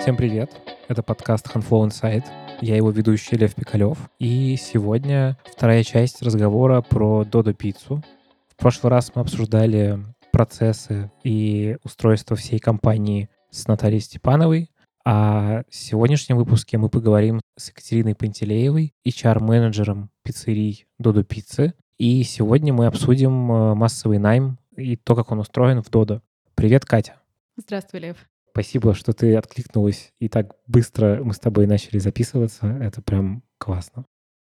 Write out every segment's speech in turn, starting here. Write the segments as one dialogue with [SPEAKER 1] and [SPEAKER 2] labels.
[SPEAKER 1] Всем привет! Это подкаст Handflow Insight. Я его ведущий Лев Пикалев. И сегодня вторая часть разговора про Додо пиццу. В прошлый раз мы обсуждали процессы и устройство всей компании с Натальей Степановой. А в сегодняшнем выпуске мы поговорим с Екатериной Пантелеевой, HR-менеджером пиццерий Додо Пиццы. И сегодня мы обсудим э, массовый найм и то, как он устроен в Додо. Привет, Катя.
[SPEAKER 2] Здравствуй, Лев.
[SPEAKER 1] Спасибо, что ты откликнулась и так быстро мы с тобой начали записываться. Это прям классно.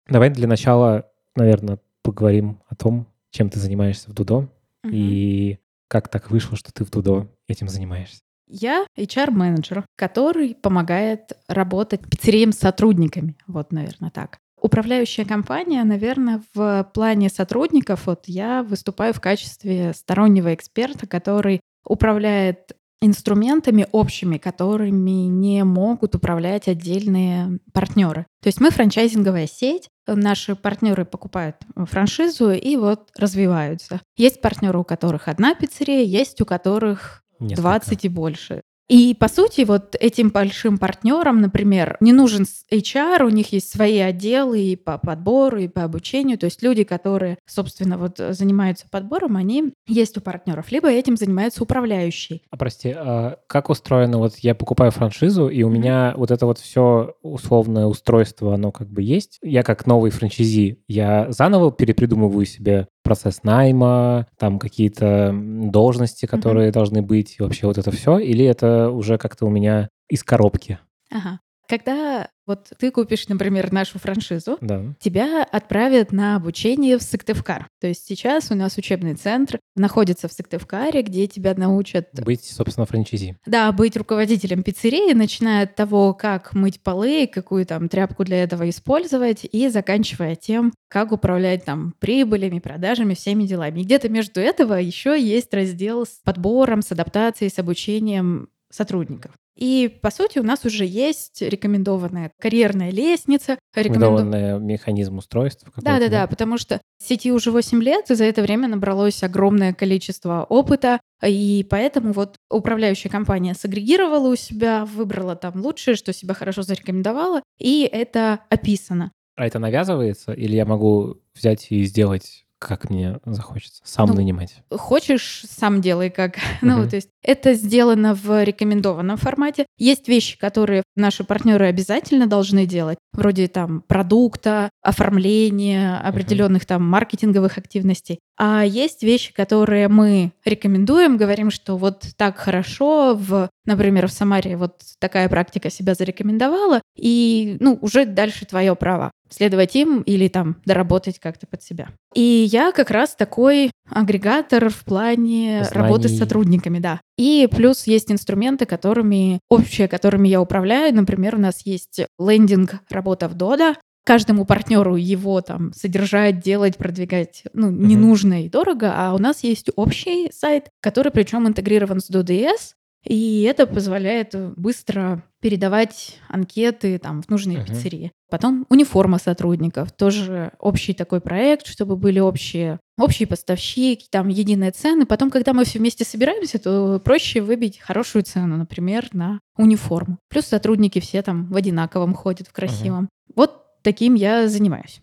[SPEAKER 1] Давай для начала, наверное, поговорим о том, чем ты занимаешься в Дудо угу. и как так вышло, что ты в Дудо этим занимаешься.
[SPEAKER 2] Я HR-менеджер, который помогает работать пиццериям с сотрудниками. Вот, наверное, так. Управляющая компания, наверное, в плане сотрудников, вот я выступаю в качестве стороннего эксперта, который управляет инструментами общими, которыми не могут управлять отдельные партнеры. То есть мы франчайзинговая сеть, наши партнеры покупают франшизу и вот развиваются. Есть партнеры, у которых одна пиццерия, есть у которых Несколько. 20 и больше. И, по сути, вот этим большим партнерам, например, не нужен HR, у них есть свои отделы и по подбору, и по обучению. То есть люди, которые, собственно, вот занимаются подбором, они есть у партнеров. Либо этим занимается управляющий.
[SPEAKER 1] А прости, а как устроено? Вот я покупаю франшизу, и у mm-hmm. меня вот это вот все условное устройство, оно как бы есть. Я как новый франчайзи, я заново перепридумываю себе процесс найма, там какие-то должности, которые mm-hmm. должны быть, и вообще вот это все, или это уже как-то у меня из коробки?
[SPEAKER 2] Ага. Когда вот ты купишь, например, нашу франшизу,
[SPEAKER 1] да.
[SPEAKER 2] тебя отправят на обучение в Сыктывкар. То есть сейчас у нас учебный центр находится в Сыктывкаре, где тебя научат...
[SPEAKER 1] Быть, собственно, франчайзи.
[SPEAKER 2] Да, быть руководителем пиццерии, начиная от того, как мыть полы, какую там тряпку для этого использовать, и заканчивая тем, как управлять там прибылями, продажами, всеми делами. И где-то между этого еще есть раздел с подбором, с адаптацией, с обучением сотрудников. И, по сути, у нас уже есть рекомендованная карьерная лестница.
[SPEAKER 1] Рекомендованный механизм устройства.
[SPEAKER 2] Да-да-да, потому что сети уже 8 лет, и за это время набралось огромное количество опыта, и поэтому вот управляющая компания сагрегировала у себя, выбрала там лучшее, что себя хорошо зарекомендовала, и это описано.
[SPEAKER 1] А это навязывается, или я могу взять и сделать как мне захочется сам ну, нанимать.
[SPEAKER 2] Хочешь, сам делай как. Uh-huh. Ну, то есть это сделано в рекомендованном формате. Есть вещи, которые наши партнеры обязательно должны делать, вроде там продукта, оформления, определенных там маркетинговых активностей. А есть вещи, которые мы рекомендуем, говорим, что вот так хорошо, в, например, в Самаре вот такая практика себя зарекомендовала, и ну, уже дальше твое право следовать им или там доработать как-то под себя. И я как раз такой агрегатор в плане Знаний. работы с сотрудниками, да. И плюс есть инструменты, которыми общие, которыми я управляю. Например, у нас есть лендинг работа в Дода, каждому партнеру его там содержать, делать, продвигать, ну, не uh-huh. нужно и дорого, а у нас есть общий сайт, который причем интегрирован с DoDS, и это позволяет быстро передавать анкеты там, в нужные uh-huh. пиццерии. Потом униформа сотрудников, тоже общий такой проект, чтобы были общие, общие поставщики, там единые цены. Потом, когда мы все вместе собираемся, то проще выбить хорошую цену, например, на униформу. Плюс сотрудники все там в одинаковом ходят, в красивом. Uh-huh. Вот таким я занимаюсь.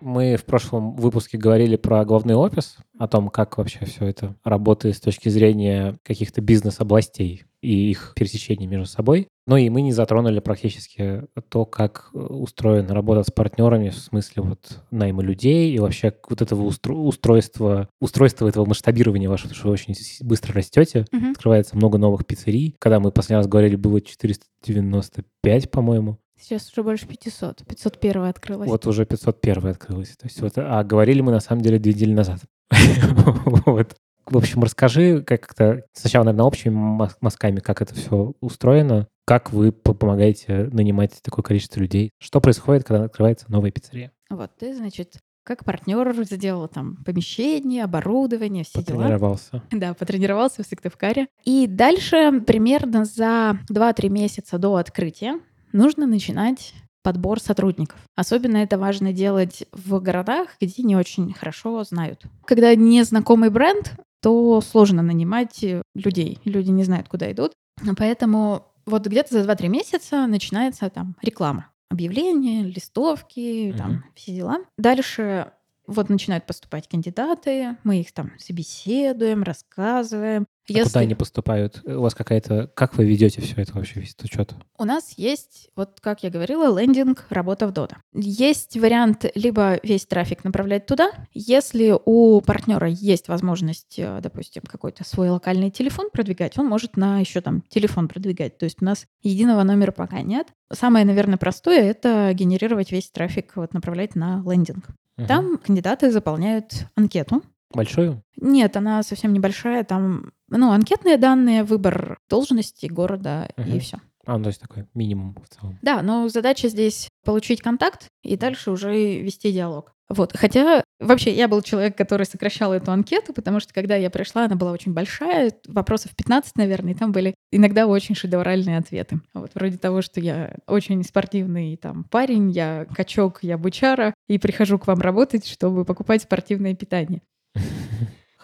[SPEAKER 1] Мы в прошлом выпуске говорили про главный офис, о том, как вообще все это работает с точки зрения каких-то бизнес-областей и их пересечений между собой. Но и мы не затронули практически то, как устроена работа с партнерами в смысле вот найма людей и вообще вот этого устро- устройства, устройства этого масштабирования вашего, что вы очень быстро растете. Uh-huh. Открывается много новых пиццерий. Когда мы последний раз говорили, было 495, по-моему.
[SPEAKER 2] Сейчас уже больше 500. 501 открылась.
[SPEAKER 1] Вот уже 501 открылась. То есть вот, а говорили мы на самом деле две недели назад. вот. В общем, расскажи как-то сначала, наверное, общими мазками, как это все устроено, как вы помогаете нанимать такое количество людей, что происходит, когда открывается новая пиццерия.
[SPEAKER 2] Вот, ты, значит, как партнер сделал там помещение, оборудование, все
[SPEAKER 1] потренировался.
[SPEAKER 2] дела. Да, потренировался в Сыктывкаре. И дальше примерно за 2-3 месяца до открытия нужно начинать подбор сотрудников. Особенно это важно делать в городах, где не очень хорошо знают. Когда незнакомый бренд, то сложно нанимать людей. Люди не знают, куда идут. Поэтому вот где-то за 2-3 месяца начинается там реклама. Объявления, листовки,
[SPEAKER 1] Мгм.
[SPEAKER 2] там все дела. Дальше вот начинают поступать кандидаты, мы их там собеседуем, рассказываем.
[SPEAKER 1] А куда они поступают? У вас какая-то... Как вы ведете все это вообще, весь этот учет?
[SPEAKER 2] У нас есть, вот как я говорила, лендинг «Работа в Дода». Есть вариант либо весь трафик направлять туда, если у партнера есть возможность, э, допустим, какой-то свой локальный телефон продвигать, он может на еще там телефон продвигать. То есть у нас единого номера пока нет. Самое, наверное, простое — это генерировать весь трафик, вот направлять на лендинг.
[SPEAKER 1] Мгм.
[SPEAKER 2] Там кандидаты заполняют анкету,
[SPEAKER 1] Большую?
[SPEAKER 2] нет, она совсем небольшая. Там, ну, анкетные данные, выбор должности, города и
[SPEAKER 1] Мгм.
[SPEAKER 2] все.
[SPEAKER 1] А, ну, то есть такой минимум в целом.
[SPEAKER 2] Да, но задача здесь получить контакт и дальше уже вести диалог. Вот. Хотя вообще я был человек, который сокращал эту анкету, потому что когда я пришла, она была очень большая, вопросов 15, наверное, и там были иногда очень шедевральные ответы. Вот вроде того, что я очень спортивный там парень, я качок, я бычара, и прихожу к вам работать, чтобы покупать спортивное питание.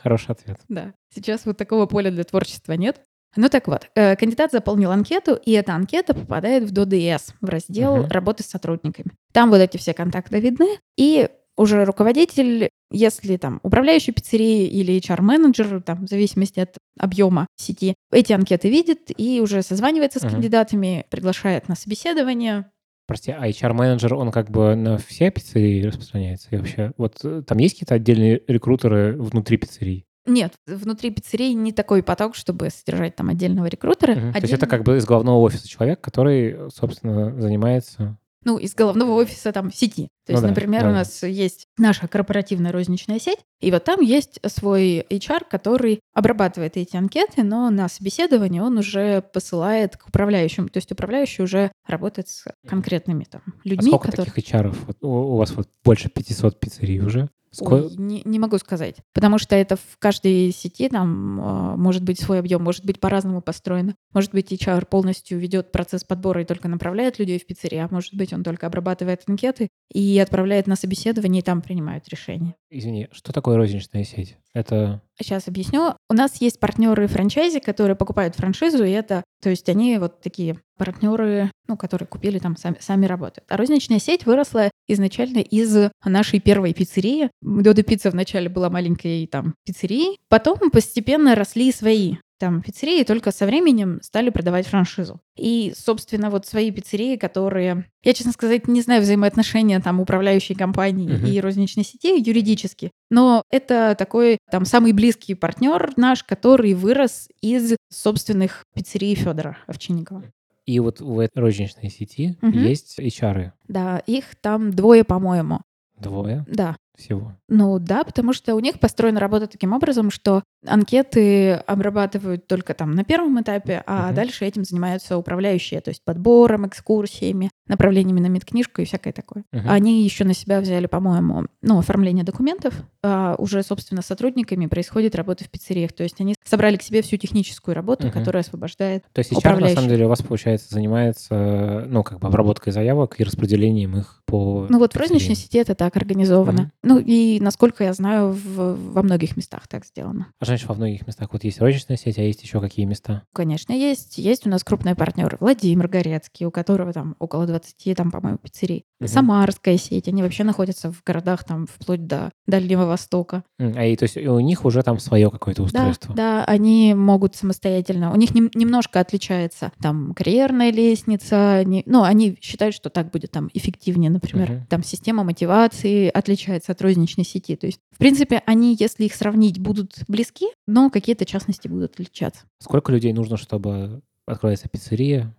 [SPEAKER 1] Хороший ответ.
[SPEAKER 2] Да. Сейчас вот такого поля для творчества нет. Ну так вот, э, кандидат заполнил анкету, и эта анкета попадает в ДОДС, в раздел
[SPEAKER 1] Мгм.
[SPEAKER 2] работы с сотрудниками. Там вот эти все контакты видны, и уже руководитель, если там управляющий пиццерии или HR-менеджер, там, в зависимости от объема сети, эти анкеты видит и уже созванивается с
[SPEAKER 1] Мгм.
[SPEAKER 2] кандидатами, приглашает на собеседование.
[SPEAKER 1] Прости, а HR-менеджер, он как бы на все пиццерии распространяется? И вообще, вот э, там есть какие-то отдельные рекрутеры внутри пиццерий?
[SPEAKER 2] Нет, внутри пиццерии не такой поток, чтобы содержать там отдельного рекрутера.
[SPEAKER 1] Мгм. То есть это как бы из главного офиса человек, который, собственно, занимается...
[SPEAKER 2] ну, из головного офиса там сети. То
[SPEAKER 1] Ну
[SPEAKER 2] есть,
[SPEAKER 1] да,
[SPEAKER 2] например,
[SPEAKER 1] да.
[SPEAKER 2] у нас есть наша корпоративная розничная сеть, и вот там есть свой HR, который обрабатывает эти анкеты, но на собеседование он уже посылает к управляющему. То есть управляющий уже работает с конкретными там
[SPEAKER 1] А
[SPEAKER 2] людьми,
[SPEAKER 1] сколько
[SPEAKER 2] которые...
[SPEAKER 1] таких HR? У, у вас вот больше 500 пиццерий уже. Ско-
[SPEAKER 2] Ой, не, не могу сказать. Потому что это в каждой сети там э, может быть свой объем, может быть по-разному построено. Может быть, HR полностью ведет процесс подбора и только направляет людей в пиццерии, а может быть, он только обрабатывает анкеты и отправляет на собеседование, и там принимают решение.
[SPEAKER 1] Извини, что такое розничная сеть? Это...
[SPEAKER 2] Сейчас объясню. У нас есть партнеры франчайзи, которые покупают франшизу, и это, то есть они вот такие партнеры, ну, которые купили там сами, сами работают. А розничная сеть выросла изначально из нашей первой пиццерии. Дода Пицца вначале была маленькой там пиццерией, потом постепенно росли свои там пиццерии, только со временем стали продавать франшизу. И, собственно, вот свои пиццерии, которые, я, честно сказать, не знаю взаимоотношения там управляющей компании
[SPEAKER 1] Мгм.
[SPEAKER 2] и розничной сети юридически, но это такой там самый близкий партнер наш, который вырос из собственных пиццерий Федора Овчинникова.
[SPEAKER 1] И вот в этой розничной сети
[SPEAKER 2] Мгм.
[SPEAKER 1] есть HR.
[SPEAKER 2] Да, их там двое, по-моему.
[SPEAKER 1] Двое
[SPEAKER 2] Да.
[SPEAKER 1] Всего.
[SPEAKER 2] Ну да, потому что у них построена работа таким образом, что анкеты обрабатывают только там на первом этапе, а
[SPEAKER 1] Мгм.
[SPEAKER 2] дальше этим занимаются управляющие, то есть подбором, экскурсиями, направлениями на медкнижку и всякое такое.
[SPEAKER 1] Мгм.
[SPEAKER 2] Они еще на себя взяли, по-моему, ну, оформление документов, а уже, собственно, с сотрудниками происходит работа в пиццериях. То есть они собрали к себе всю техническую работу,
[SPEAKER 1] Мгм.
[SPEAKER 2] которая освобождает.
[SPEAKER 1] То есть HR, на самом деле, у вас, получается, занимается, ну, как бы обработкой заявок и распределением их по...
[SPEAKER 2] Ну вот в розничной сети это так организовано.
[SPEAKER 1] Мгм.
[SPEAKER 2] Ну и, насколько я знаю, в- во многих местах так сделано.
[SPEAKER 1] А значит, во многих местах вот есть розничная сеть, а есть еще какие места?
[SPEAKER 2] Конечно, есть. Есть у нас крупные партнеры. Владимир Горецкий, у которого там около 20, там, по-моему, пиццерий.
[SPEAKER 1] Мгм.
[SPEAKER 2] Самарская сеть. Они вообще находятся в городах там вплоть до Дальнего Востока.
[SPEAKER 1] А и, то есть у них уже там свое какое-то
[SPEAKER 2] Да,
[SPEAKER 1] устройство.
[SPEAKER 2] да, они могут самостоятельно. У них нем- немножко отличается там карьерная лестница. они- ну, они считают, что так будет там эффективнее, например.
[SPEAKER 1] Мгм.
[SPEAKER 2] Там система мотивации отличается от розничной сети. То есть, в принципе, они, если их сравнить, будут близки, но какие-то частности будут отличаться.
[SPEAKER 1] Сколько людей нужно, чтобы открывается пиццерия?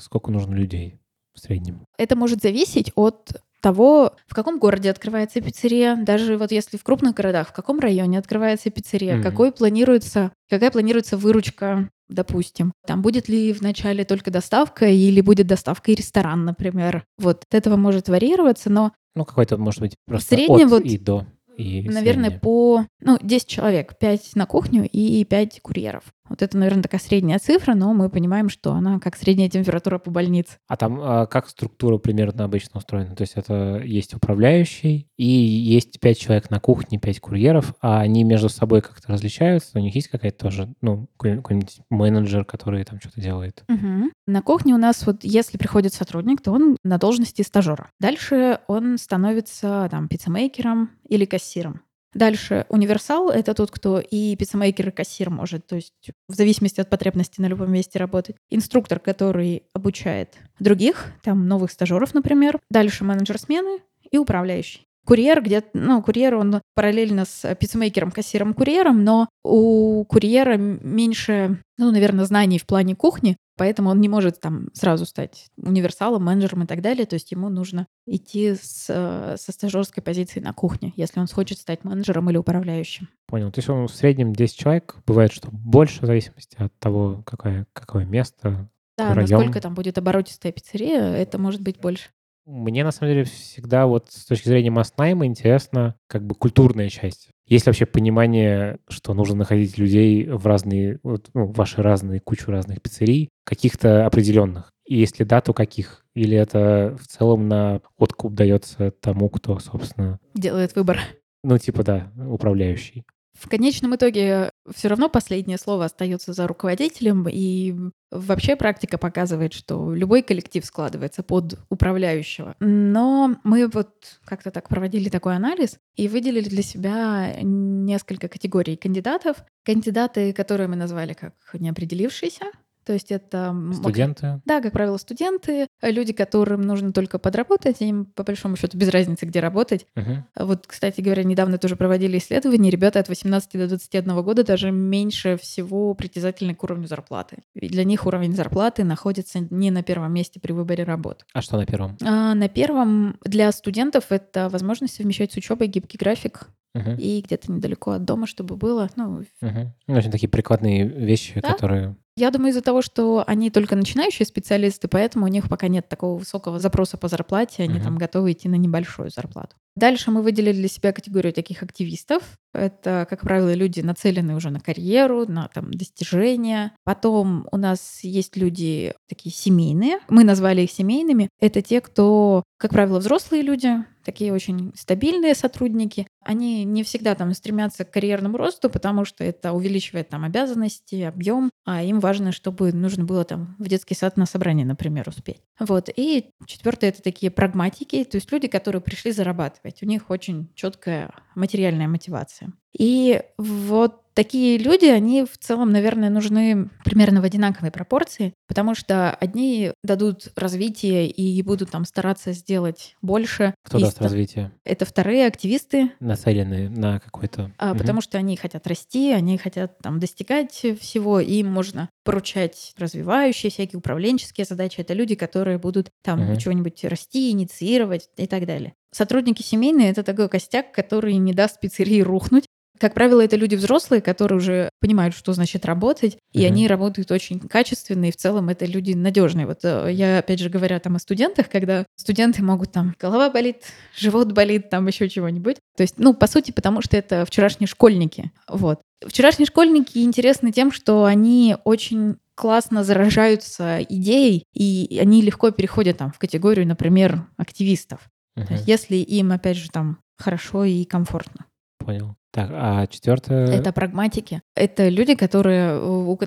[SPEAKER 1] Сколько нужно людей в среднем?
[SPEAKER 2] Это может зависеть от того, в каком городе открывается пиццерия, даже вот если в крупных городах, в каком районе открывается пиццерия,
[SPEAKER 1] Мгм.
[SPEAKER 2] какой планируется, какая планируется выручка, допустим. Там будет ли вначале только доставка или будет доставка и ресторан, например. Вот от этого может варьироваться, но,
[SPEAKER 1] Ну, какой-то, может быть, просто
[SPEAKER 2] среднем
[SPEAKER 1] от
[SPEAKER 2] вот,
[SPEAKER 1] и до. И
[SPEAKER 2] наверное,
[SPEAKER 1] среднее.
[SPEAKER 2] по, ну, 10 человек, 5 на кухню и 5 курьеров. Вот это, наверное, такая средняя цифра, но мы понимаем, что она как средняя температура по больнице.
[SPEAKER 1] А там а как структура примерно обычно устроена? То есть это есть управляющий, и есть пять человек на кухне, пять курьеров, а они между собой как-то различаются? У них есть какая-то тоже, ну, какой-нибудь менеджер, который там что-то делает?
[SPEAKER 2] Угу. На кухне у нас вот, если приходит сотрудник, то он на должности стажера. Дальше он становится там пиццемейкером или кассиром. Дальше универсал — это тот, кто и пиццемейкер, и кассир может, то есть в зависимости от потребности на любом месте работать. Инструктор, который обучает других, там новых стажеров, например. Дальше менеджер смены и управляющий. Курьер, где, ну, курьер, он параллельно с пиццемейкером, кассиром, курьером, но у курьера меньше, ну, наверное, знаний в плане кухни, Поэтому он не может там сразу стать универсалом, менеджером и так далее. То есть ему нужно идти с, э, со стажерской позиции на кухне, если он хочет стать менеджером или управляющим.
[SPEAKER 1] Понял. То есть он в среднем 10 человек. Бывает, что больше в зависимости от того, какое, какое место,
[SPEAKER 2] да,
[SPEAKER 1] район.
[SPEAKER 2] насколько там будет оборотистая пиццерия, это может быть больше.
[SPEAKER 1] Мне, на самом деле, всегда вот с точки зрения масс-найма интересно как бы культурная часть. Есть ли вообще понимание, что нужно находить людей в разные, вот, ну, ваши разные, кучу разных пиццерий, каких-то определенных? И если да, то каких? Или это в целом на откуп дается тому, кто, собственно...
[SPEAKER 2] Делает выбор.
[SPEAKER 1] Ну, типа, да, управляющий.
[SPEAKER 2] В конечном итоге все равно последнее слово остается за руководителем, и вообще практика показывает, что любой коллектив складывается под управляющего. Но мы вот как-то так проводили такой анализ и выделили для себя несколько категорий кандидатов. Кандидаты, которые мы назвали как неопределившиеся, то есть это...
[SPEAKER 1] Студенты?
[SPEAKER 2] Да, как правило, студенты, люди, которым нужно только подработать, им по большому счету без разницы, где работать.
[SPEAKER 1] Угу.
[SPEAKER 2] Вот, кстати говоря, недавно тоже проводили исследования, ребята от 18 до 21 года даже меньше всего притязательны к уровню зарплаты. И для них уровень зарплаты находится не на первом месте при выборе работы.
[SPEAKER 1] А что на первом?
[SPEAKER 2] А, на первом для студентов это возможность совмещать с учебой гибкий график,
[SPEAKER 1] Угу.
[SPEAKER 2] и где-то недалеко от дома, чтобы было. Ну,
[SPEAKER 1] угу. ну очень такие прикладные вещи,
[SPEAKER 2] да?
[SPEAKER 1] которые
[SPEAKER 2] я думаю, из-за того, что они только начинающие специалисты, поэтому у них пока нет такого высокого запроса по зарплате, они uh-huh. там готовы идти на небольшую зарплату. Дальше мы выделили для себя категорию таких активистов. Это, как правило, люди, нацеленные уже на карьеру, на там, достижения. Потом у нас есть люди такие семейные. Мы назвали их семейными. Это те, кто, как правило, взрослые люди, такие очень стабильные сотрудники. Они не всегда там стремятся к карьерному росту, потому что это увеличивает там обязанности, объем, а им важно, чтобы нужно было там в детский сад на собрание, например, успеть. Вот. И четвертое это такие прагматики, то есть люди, которые пришли зарабатывать. У них очень четкая материальная мотивация. И вот такие люди, они в целом, наверное, нужны примерно в одинаковой пропорции, потому что одни дадут развитие и будут там стараться сделать больше.
[SPEAKER 1] Кто даст развитие?
[SPEAKER 2] Это вторые активисты.
[SPEAKER 1] Нацеленные на какой-то...
[SPEAKER 2] А, угу. Потому что они хотят расти, они хотят там достигать всего, и им можно поручать развивающие всякие управленческие задачи. Это люди, которые будут там угу. чего-нибудь расти, инициировать и так далее. Сотрудники семейные — это такой костяк, который не даст пиццерии рухнуть, как правило, это люди взрослые, которые уже понимают, что значит работать, и они работают очень качественно, и в целом это люди надежные. Вот э, я, опять же, говоря там о студентах, когда студенты могут там голова болит, живот болит, там еще чего-нибудь. То есть, ну, по сути, потому что это вчерашние школьники. Вот. Вчерашние школьники интересны тем, что они очень классно заражаются идеей, и они легко переходят там в категорию, например, активистов. Uh-huh. То есть, если им, опять же, там хорошо и комфортно.
[SPEAKER 1] Понял. Так, а четвертое?
[SPEAKER 2] Это прагматики. Это люди, которые,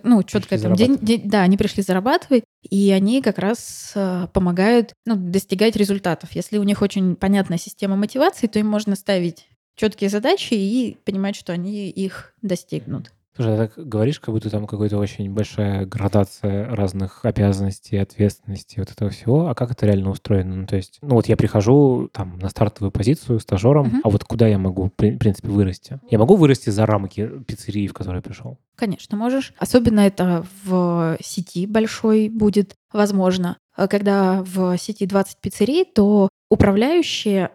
[SPEAKER 2] ну, четко там день, день, да, они пришли зарабатывать, и они как раз э, помогают, ну, достигать результатов. Если у них очень понятная система мотивации, то им можно ставить четкие задачи и понимать, что они их достигнут.
[SPEAKER 1] Слушай, ты так говоришь, как будто там какая-то очень большая градация разных обязанностей, ответственности, вот этого всего. А как это реально устроено? Ну, то есть, ну вот я прихожу там на стартовую позицию стажером, угу. а вот куда я могу, в принципе, вырасти? Я могу вырасти за рамки пиццерии, в которой я пришел?
[SPEAKER 2] Конечно, можешь. Особенно это в сети большой будет возможно. Э, когда в сети 20 пиццерий, то управляющие,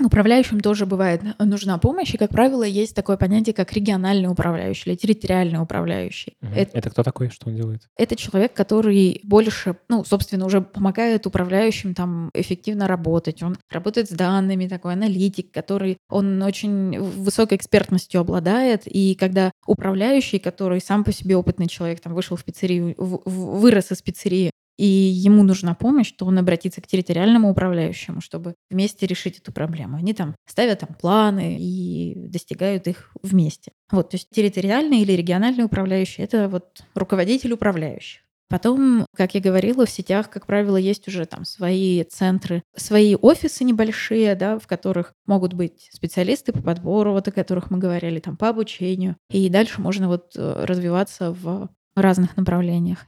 [SPEAKER 2] управляющим тоже бывает нужна помощь, и, как правило, есть такое понятие, как региональный управляющий или территориальный управляющий.
[SPEAKER 1] Угу. Это, это кто такой, что он делает?
[SPEAKER 2] Это человек, который больше, ну, собственно, уже помогает управляющим там эффективно работать. Он работает с данными, такой аналитик, который, он очень высокой экспертностью обладает, и когда управляющий, который сам по себе опытный человек, там, вышел в пиццерию, вырос из пиццерии, и ему нужна помощь, то он обратится к территориальному управляющему, чтобы вместе решить эту проблему. Они там ставят там планы и достигают их вместе. Вот, то есть территориальный или региональный управляющий — это вот руководитель управляющих. Потом, как я говорила, в сетях, как правило, есть уже там свои центры, свои офисы небольшие, да, в которых могут быть специалисты по подбору, вот о которых мы говорили, там по обучению. И дальше можно вот э, развиваться в разных направлениях.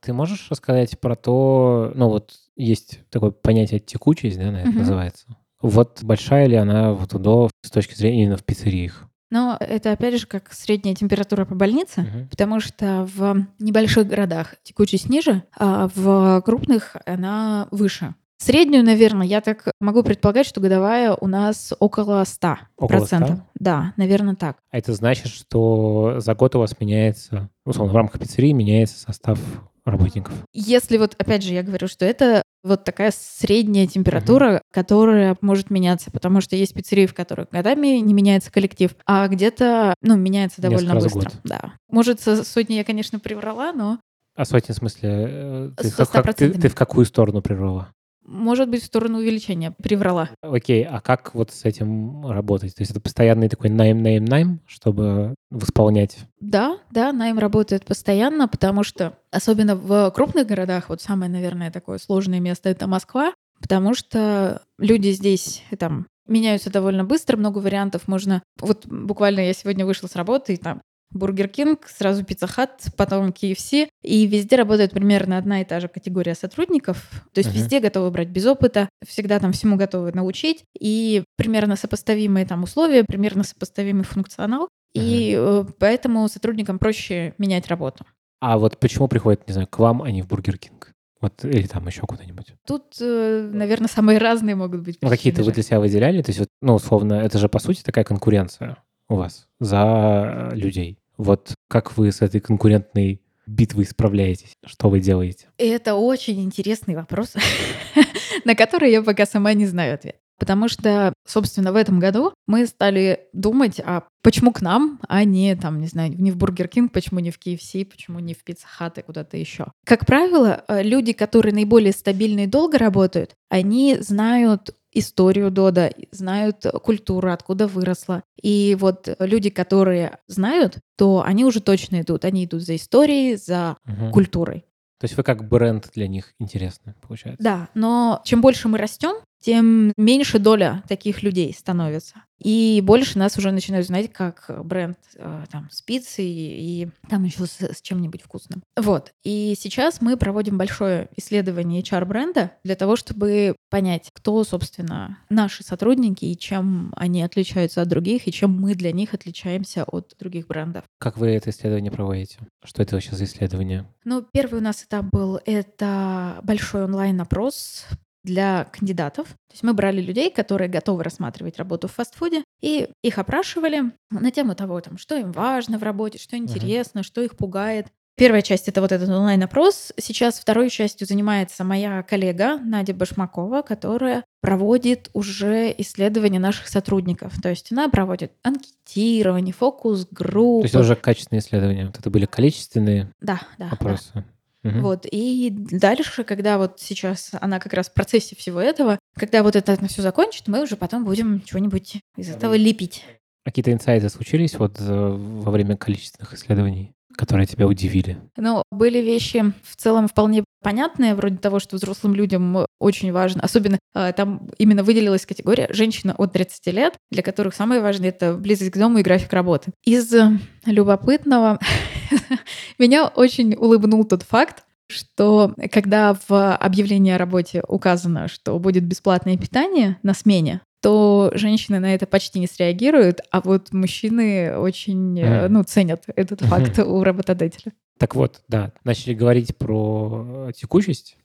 [SPEAKER 1] Ты можешь рассказать про то, ну вот есть такое понятие текучесть, да, наверное, uh-huh. называется. Вот большая ли она вот УДО с точки зрения именно в пиццериях?
[SPEAKER 2] Но это, опять же, как средняя температура по больнице, uh-huh. потому что в небольших городах текучесть ниже, а в крупных она выше. Среднюю, наверное, я так могу предполагать, что годовая у нас около 100%. Около 100? Да, наверное, так.
[SPEAKER 1] А это значит, что за год у вас меняется, условно, в рамках пиццерии меняется состав работников.
[SPEAKER 2] Если вот, опять же, я говорю, что это вот такая средняя температура, uh-huh. которая может меняться, потому что есть пиццерии, в которых годами не меняется коллектив, а где-то, ну, меняется довольно Несколько быстро. Да. Может, со сотни я, конечно, приврала, но...
[SPEAKER 1] А сотни, в смысле, э, ты, как, ты, ты в какую сторону приврала?
[SPEAKER 2] Может быть, в сторону увеличения. Приврала.
[SPEAKER 1] Окей, а как вот с этим работать? То есть это постоянный такой найм, найм, найм, чтобы восполнять?
[SPEAKER 2] Да, да, найм работает постоянно, потому что особенно в крупных городах, вот самое, наверное, такое сложное место — это Москва, потому что люди здесь там меняются довольно быстро, много вариантов можно... Вот буквально я сегодня вышла с работы, и там Бургер Кинг, сразу Пицца Хат, потом KFC. И везде работает примерно одна и та же категория сотрудников. То есть uh-huh. везде готовы брать без опыта, всегда там всему готовы научить. И примерно сопоставимые там условия, примерно сопоставимый функционал. Uh-huh. И э, поэтому сотрудникам проще менять работу.
[SPEAKER 1] А вот почему приходят, не знаю, к вам, а не в Бургер Кинг? Вот, или там еще куда-нибудь.
[SPEAKER 2] Тут, э, наверное, самые разные могут быть.
[SPEAKER 1] Ну, какие-то вы для себя выделяли? То есть, вот, ну, условно, это же, по сути, такая конкуренция у вас за людей. Вот как вы с этой конкурентной битвой справляетесь? Что вы делаете?
[SPEAKER 2] Это очень интересный вопрос, на который я пока сама не знаю ответ. Потому что, собственно, в этом году мы стали думать, а почему к нам, а не, там, не знаю, не в Бургер Кинг, почему не в KFC, почему не в Пицца Хат и куда-то еще. Как правило, э, люди, которые наиболее стабильно и долго работают, они знают историю Додо, знают культуру, откуда выросла. И вот люди, которые знают, то они уже точно идут. Они идут за историей, за угу. культурой.
[SPEAKER 1] То есть вы как бренд для них интересны, получается?
[SPEAKER 2] Да, но чем больше мы растем, тем меньше доля таких людей становится. И больше нас уже начинают знать как бренд э, там спицы и, и там еще с, с чем-нибудь вкусным. Вот. И сейчас мы проводим большое исследование HR-бренда для того, чтобы понять, кто, собственно, наши сотрудники и чем они отличаются от других, и чем мы для них отличаемся от других брендов.
[SPEAKER 1] Как вы это исследование проводите? Что это вообще за исследование?
[SPEAKER 2] Ну, первый у нас этап был это большой онлайн-опрос для кандидатов. То есть мы брали людей, которые готовы рассматривать работу в фастфуде, и их опрашивали на тему того, там, что им важно в работе, что интересно, uh-huh. что их пугает. Первая часть — это вот этот онлайн-опрос. Сейчас второй частью занимается моя коллега Надя Башмакова, которая проводит уже исследования наших сотрудников. То есть она проводит анкетирование, фокус-группы.
[SPEAKER 1] То есть это уже качественные исследования. Вот это были количественные
[SPEAKER 2] да, да,
[SPEAKER 1] опросы.
[SPEAKER 2] Да. Угу. Вот. И дальше, когда вот сейчас она как раз в процессе всего этого, когда вот это все закончит, мы уже потом будем чего-нибудь из этого лепить.
[SPEAKER 1] Какие-то инсайты случились вот э, во время количественных исследований, которые тебя удивили?
[SPEAKER 2] Ну, были вещи в целом вполне понятные, вроде того, что взрослым людям очень важно, особенно э, там именно выделилась категория женщина от 30 лет, для которых самое важное — это близость к дому и график работы. Из любопытного меня очень улыбнул тот факт, что когда в объявлении о работе указано, что будет бесплатное питание на смене, то женщины на это почти не среагируют, а вот мужчины очень, mm. ну, ценят этот факт у работодателя.
[SPEAKER 1] Так вот, да, начали говорить про текучесть,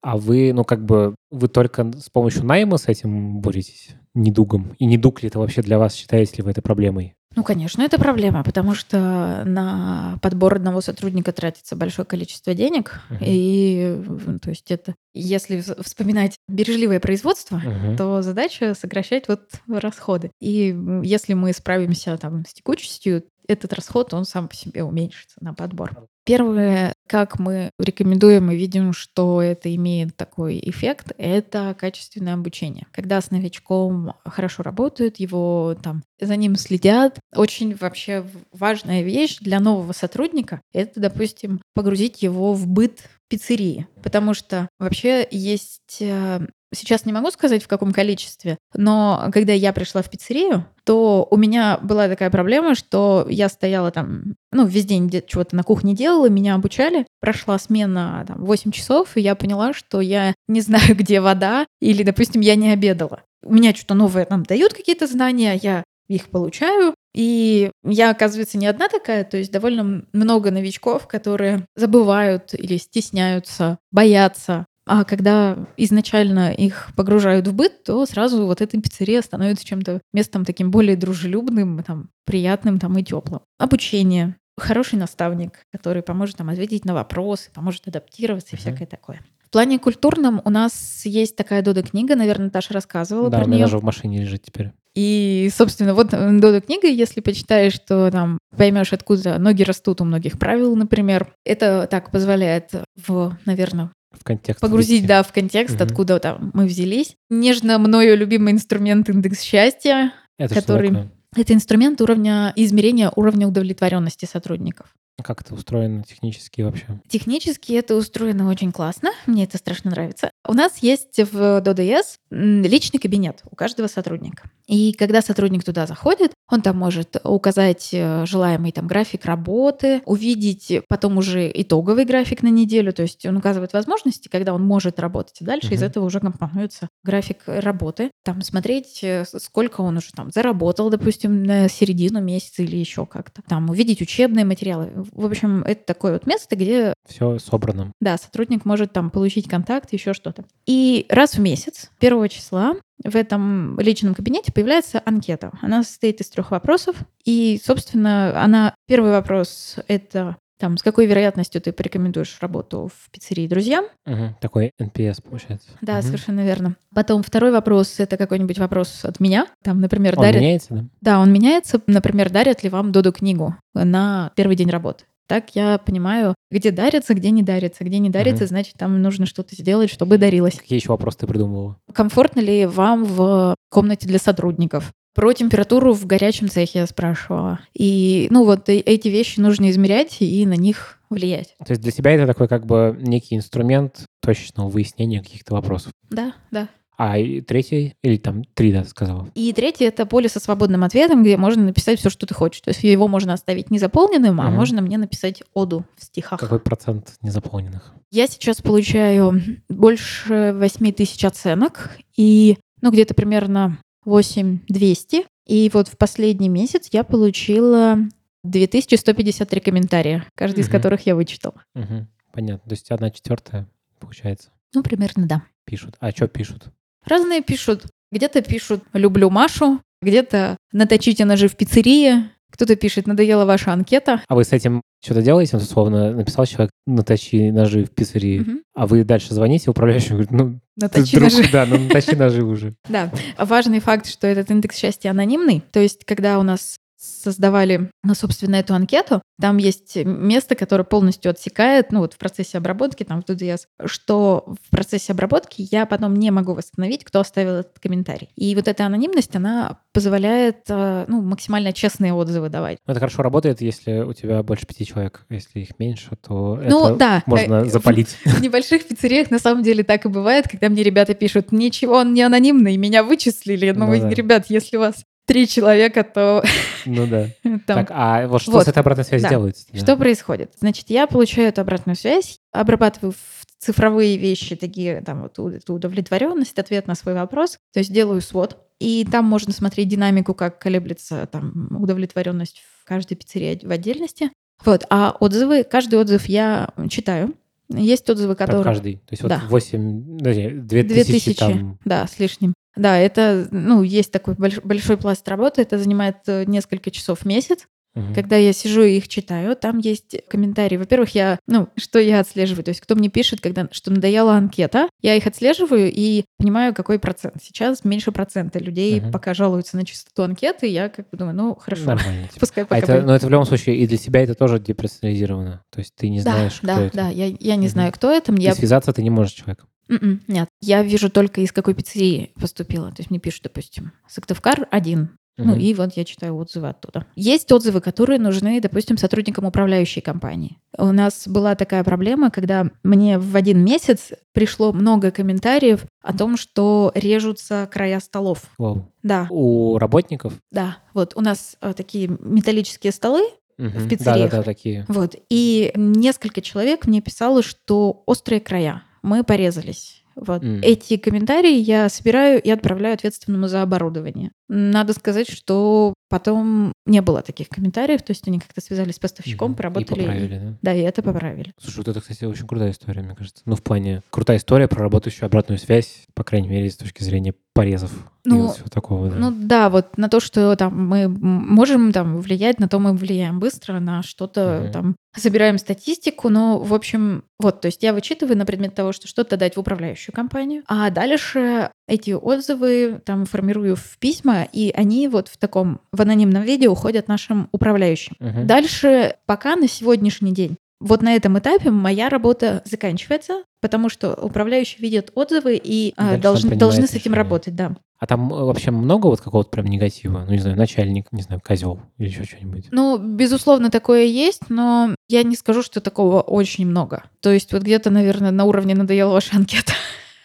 [SPEAKER 1] а вы, ну, как бы, вы только с помощью найма с этим боретесь, недугом? И недуг ли это вообще для вас, считаете ли вы это проблемой?
[SPEAKER 2] Ну, конечно, это проблема, потому что на подбор одного сотрудника тратится большое количество денег. Uh-huh. И, то есть, это, если вспоминать бережливое производство, uh-huh. то задача сокращать вот расходы. И если мы справимся там с текучестью, этот расход, он сам по себе уменьшится на подбор. Первое, как мы рекомендуем и видим, что это имеет такой эффект, это качественное обучение. Когда с новичком хорошо работают, его там за ним следят. Очень вообще важная вещь для нового сотрудника — это, допустим, погрузить его в быт пиццерии. Потому что вообще есть э, Сейчас не могу сказать, в каком количестве, но когда я пришла в пиццерию, то у меня была такая проблема, что я стояла там, ну, весь день где-то чего-то на кухне делала, меня обучали. Прошла смена там 8 часов, и я поняла, что я не знаю, где вода, или, допустим, я не обедала. У меня что-то новое там дают какие-то знания, я их получаю. И я, оказывается, не одна такая, то есть довольно много новичков, которые забывают или стесняются, боятся а когда изначально их погружают в быт, то сразу вот эта пиццерия становится чем-то местом таким более дружелюбным, там, приятным там, и теплым. Обучение. Хороший наставник, который поможет нам ответить на вопросы, поможет адаптироваться и всякое такое. В плане культурном у нас есть такая Дода-книга, наверное, Таша рассказывала
[SPEAKER 1] да,
[SPEAKER 2] про
[SPEAKER 1] нее. Да, она даже в машине лежит теперь.
[SPEAKER 2] И, собственно, вот Дода книга, если почитаешь, то там поймешь, откуда ноги растут у многих правил, например. Это так позволяет в, наверное,
[SPEAKER 1] в контекст.
[SPEAKER 2] Погрузить, вести. да, в контекст, угу. откуда там мы взялись. Нежно мною любимый инструмент индекс счастья,
[SPEAKER 1] это
[SPEAKER 2] который... Это инструмент уровня измерения уровня удовлетворенности сотрудников.
[SPEAKER 1] Как это устроено технически вообще?
[SPEAKER 2] Технически это устроено очень классно. Мне это страшно нравится. У нас есть в DoDS личный кабинет у каждого сотрудника. И когда сотрудник туда заходит, он там может указать э, желаемый там график работы, увидеть потом уже итоговый график на неделю, то есть он указывает возможности, когда он может работать, и дальше угу. из этого уже компонуется график работы. Там смотреть, э, сколько он уже там заработал, допустим, на середину месяца или еще как-то. Там увидеть учебные материалы. В общем, это такое вот место, где...
[SPEAKER 1] Все собрано.
[SPEAKER 2] Да, сотрудник может там получить контакт, еще что-то. И раз в месяц, первого числа, в этом личном кабинете появляется анкета. Она состоит из трех вопросов. И, собственно, она первый вопрос — это там, с какой вероятностью ты порекомендуешь работу в пиццерии друзьям?
[SPEAKER 1] Угу, такой NPS получается.
[SPEAKER 2] Да, угу. совершенно верно. Потом второй вопрос — это какой-нибудь вопрос от меня. Там, например,
[SPEAKER 1] он
[SPEAKER 2] дарят...
[SPEAKER 1] меняется, да?
[SPEAKER 2] Да, он меняется. Например, дарят ли вам Доду книгу на первый день работы? Так я понимаю, где дарится, где не дарится. Где не дарится, угу. значит, там нужно что-то сделать, чтобы дарилось.
[SPEAKER 1] Какие еще вопросы ты придумывала?
[SPEAKER 2] Комфортно ли вам в комнате для сотрудников? Про температуру в горячем цехе я спрашивала. И, ну, вот эти вещи нужно измерять и на них влиять.
[SPEAKER 1] То есть для тебя это такой как бы некий инструмент точечного выяснения каких-то вопросов?
[SPEAKER 2] Да, да.
[SPEAKER 1] А третий, или там три, да, сказала?
[SPEAKER 2] И третий — это поле со свободным ответом, где можно написать все, что ты хочешь. То есть его можно оставить незаполненным, угу. а можно мне написать оду в стихах.
[SPEAKER 1] Какой процент незаполненных?
[SPEAKER 2] Я сейчас получаю больше 8 тысяч оценок, и ну, где-то примерно 8200. И вот в последний месяц я получила 2153 комментария, каждый угу. из которых я вычитала.
[SPEAKER 1] Угу. Понятно. То есть одна четвертая получается?
[SPEAKER 2] Ну, примерно, да.
[SPEAKER 1] Пишут. А что пишут?
[SPEAKER 2] Разные пишут. Где-то пишут «люблю Машу», где-то «наточите ножи в пиццерии», кто-то пишет «надоела ваша анкета».
[SPEAKER 1] А вы с этим что-то делаете? Вот, условно, написал человек «наточи ножи в пиццерии», угу. а вы дальше звоните управляющему и говорите «ну,
[SPEAKER 2] наточи друг, ножи».
[SPEAKER 1] Да, ну наточи ножи уже.
[SPEAKER 2] Да. Важный факт, что этот индекс счастья анонимный. То есть, когда у нас создавали, собственно, эту анкету. Там есть место, которое полностью отсекает, ну вот в процессе обработки, там в DDS, что в процессе обработки я потом не могу восстановить, кто оставил этот комментарий. И вот эта анонимность, она позволяет э, ну, максимально честные отзывы давать.
[SPEAKER 1] Это хорошо работает, если у тебя больше пяти человек. Если их меньше, то ну, это да. можно э, запалить.
[SPEAKER 2] В небольших пиццериях на самом деле так и бывает, когда мне ребята пишут, ничего, он не анонимный, меня вычислили. Ну, ну, да. ребят, если у вас три человека, то...
[SPEAKER 1] Ну да. Там... Так, а вот что вот. с этой обратной связью да. делается?
[SPEAKER 2] Да. Что происходит? Значит, я получаю эту обратную связь, обрабатываю в цифровые вещи, такие там вот удовлетворенность, ответ на свой вопрос. То есть делаю свод, и там можно смотреть динамику, как колеблется там удовлетворенность в каждой пиццерии в отдельности. Вот, а отзывы, каждый отзыв я читаю. Есть отзывы, которые...
[SPEAKER 1] Про каждый. То есть
[SPEAKER 2] да.
[SPEAKER 1] вот 8, подожди, 2000, 2000 там...
[SPEAKER 2] Да, с лишним. Да, это, ну, есть такой большой пласт работы, это занимает э, несколько часов в месяц. Угу. Когда я сижу и их читаю, там есть комментарии. Во-первых, я, ну, что я отслеживаю, то есть кто мне пишет, когда, что надоела анкета, я их отслеживаю и понимаю, какой процент. Сейчас меньше процента людей угу. пока жалуются на чистоту анкеты, я как бы думаю, ну, хорошо,
[SPEAKER 1] Нормально,
[SPEAKER 2] пускай пока
[SPEAKER 1] а это, Но это в любом случае и для себя это тоже деперсонализировано, то есть ты не знаешь,
[SPEAKER 2] да,
[SPEAKER 1] кто
[SPEAKER 2] да,
[SPEAKER 1] это.
[SPEAKER 2] Да, я, я не угу. знаю, кто это.
[SPEAKER 1] Я... связаться ты не можешь с человеком.
[SPEAKER 2] М-м, нет, я вижу только из какой пиццерии поступила. То есть мне пишут, допустим, Сыктывкар один, Uh-huh. Ну и вот я читаю отзывы оттуда. Есть отзывы, которые нужны, допустим, сотрудникам управляющей компании. У нас была такая проблема, когда мне в один месяц пришло много комментариев о том, что режутся края столов.
[SPEAKER 1] Wow.
[SPEAKER 2] Да.
[SPEAKER 1] У работников?
[SPEAKER 2] Да. Вот у нас а, такие металлические столы, угу. в пиццериях.
[SPEAKER 1] Да, да, да, такие.
[SPEAKER 2] Вот. И несколько человек мне писало, что острые края. Мы порезались. Вот. Mm. Эти комментарии я собираю и отправляю ответственному за оборудование. Надо сказать, что потом не было таких комментариев, то есть они как-то связались с поставщиком, mm поработали.
[SPEAKER 1] И поправили, да?
[SPEAKER 2] Да, и это поправили.
[SPEAKER 1] Слушай, вот это, кстати, очень крутая история, мне кажется. Ну, в плане крутая история про работающую обратную связь, по крайней мере, с точки зрения порезов ну, и вот всего такого. Да.
[SPEAKER 2] Ну да, вот на то, что там мы можем там влиять, на то мы влияем быстро, на что-то mm там собираем статистику, но, в общем, вот, то есть я вычитываю на предмет того, что что-то дать в управляющую компанию, а дальше эти отзывы там формирую в письма, и они вот в таком, в анонимном виде уходят нашим управляющим.
[SPEAKER 1] Uh-huh.
[SPEAKER 2] Дальше, пока на сегодняшний день, вот на этом этапе моя работа заканчивается, потому что управляющие видят отзывы и э, должны, должны с этим решение. работать, да.
[SPEAKER 1] А там э, вообще много вот какого-то прям негатива? Ну, не знаю, начальник, не знаю, козел или еще что-нибудь?
[SPEAKER 2] Ну, безусловно, такое есть, но я не скажу, что такого очень много. То есть вот где-то, наверное, на уровне надоела ваша анкета.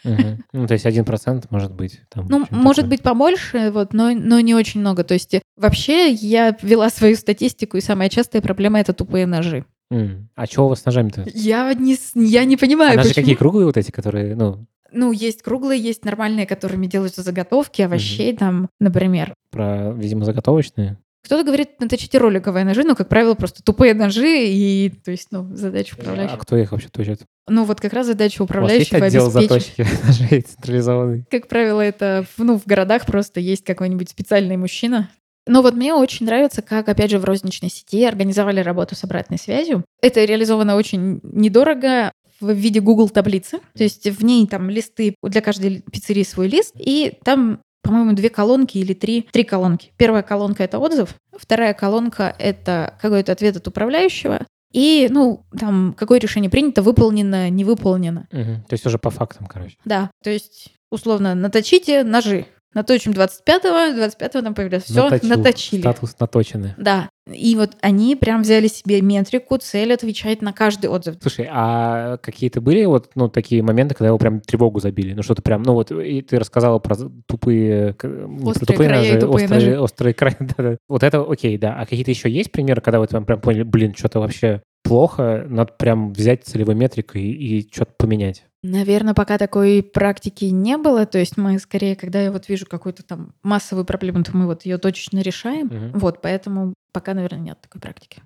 [SPEAKER 1] Угу. Ну, то есть один процент может быть. Там,
[SPEAKER 2] ну, может быть побольше, вот, но, но не очень много. То есть вообще я вела свою статистику, и самая частая проблема — это тупые ножи.
[SPEAKER 1] А что у вас с ножами-то?
[SPEAKER 2] Я не, я не понимаю,
[SPEAKER 1] а ножи почему? какие круглые вот эти, которые, ну...
[SPEAKER 2] Ну, есть круглые, есть нормальные, которыми делаются заготовки овощей, mm там, например.
[SPEAKER 1] Про, видимо, заготовочные?
[SPEAKER 2] Кто-то говорит, наточите роликовые ножи, но, как правило, просто тупые ножи, и, то есть, ну, задача управляющего.
[SPEAKER 1] А кто их вообще точит?
[SPEAKER 2] Ну, вот как раз задача управляющего
[SPEAKER 1] У вас есть отдел заточки ножей централизованный?
[SPEAKER 2] Как правило, это, ну, в городах просто есть какой-нибудь специальный мужчина, но вот мне очень нравится, как, опять же, в розничной сети организовали работу с обратной связью. Это реализовано очень недорого в виде Google таблицы. То есть в ней там листы, для каждой пиццерии свой лист, и там по-моему, две колонки или три, три колонки. Первая колонка — это отзыв, вторая колонка — это какой-то ответ от управляющего, и, ну, там, какое решение принято, выполнено, не выполнено.
[SPEAKER 1] Угу. То есть уже по фактам, короче.
[SPEAKER 2] Да, то есть, условно, наточите ножи. Наточим 25-го, 25-го там появляется. Все, Наточил, наточили.
[SPEAKER 1] Статус наточены.
[SPEAKER 2] Да. И вот они прям взяли себе метрику, цель отвечать на каждый отзыв.
[SPEAKER 1] Слушай, а какие-то были вот ну, такие моменты, когда его прям тревогу забили? Ну, что-то прям, ну вот, и ты рассказала про тупые...
[SPEAKER 2] Острые про тупые края ножи, тупые
[SPEAKER 1] острые,
[SPEAKER 2] ножи.
[SPEAKER 1] острые края, да, да. Вот это окей, да. А какие-то еще есть примеры, когда вы там прям поняли, блин, что-то вообще плохо, надо прям взять целевой метрикой и, и что-то поменять?
[SPEAKER 2] Наверное, пока такой практики не было. То есть мы скорее, когда я вот вижу какую-то там массовую проблему, то мы вот ее точечно решаем. Угу. Вот, поэтому пока, наверное, нет такой практики.